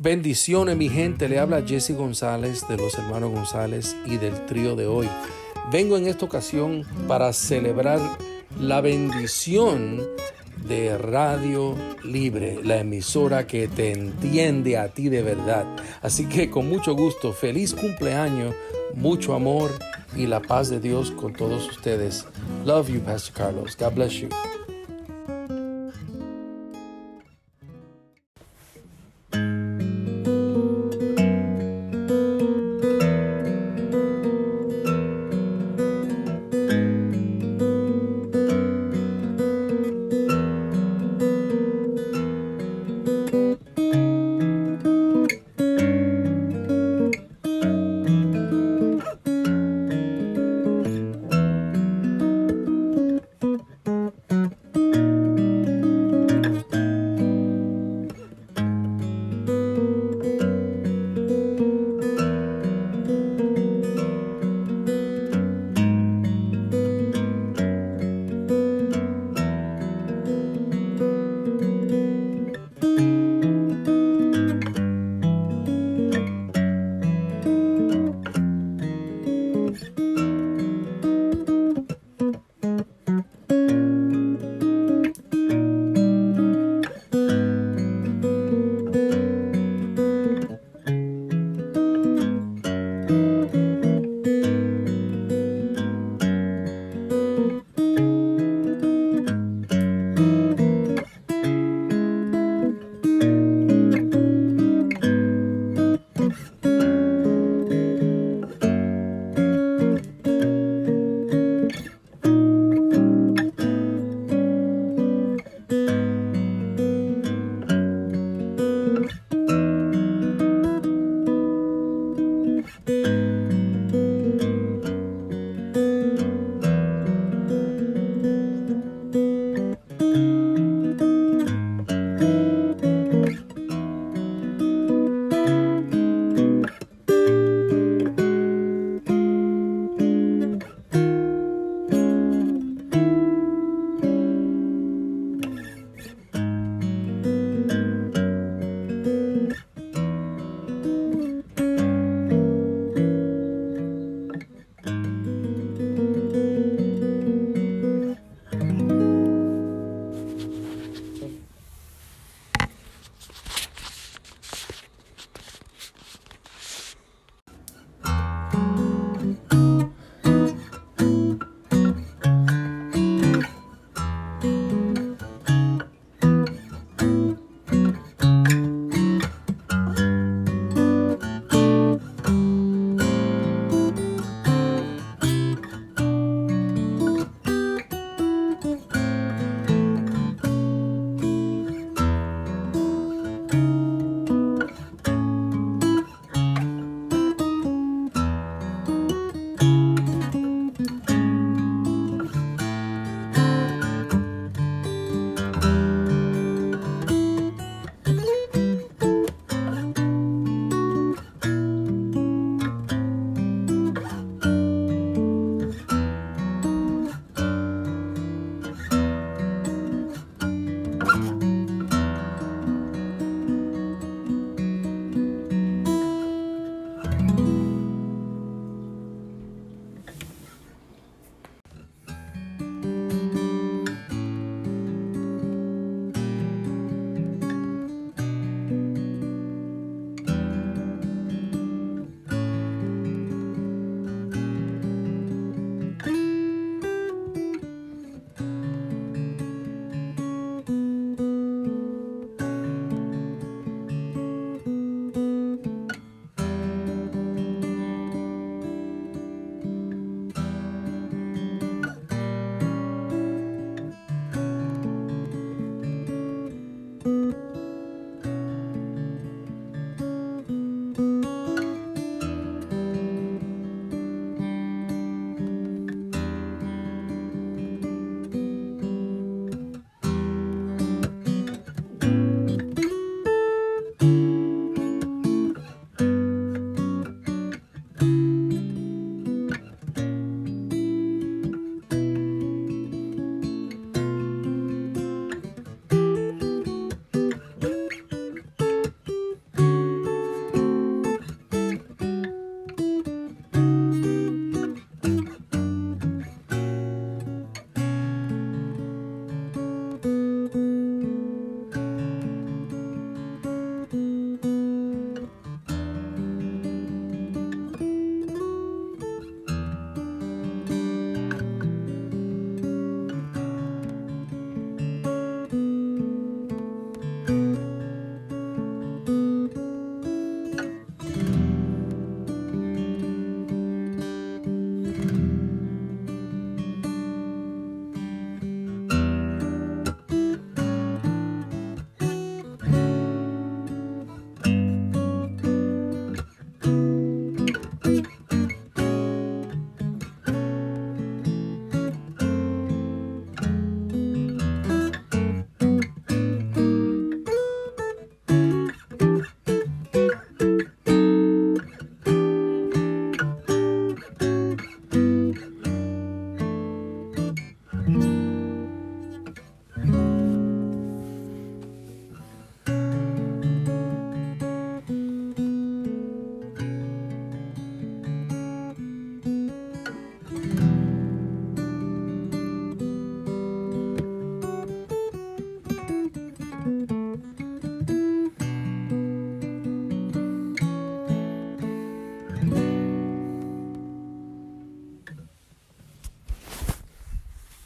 Bendiciones mi gente, le habla Jesse González de los hermanos González y del trío de hoy. Vengo en esta ocasión para celebrar la bendición de Radio Libre, la emisora que te entiende a ti de verdad. Así que con mucho gusto, feliz cumpleaños, mucho amor y la paz de Dios con todos ustedes. Love you, Pastor Carlos. God bless you.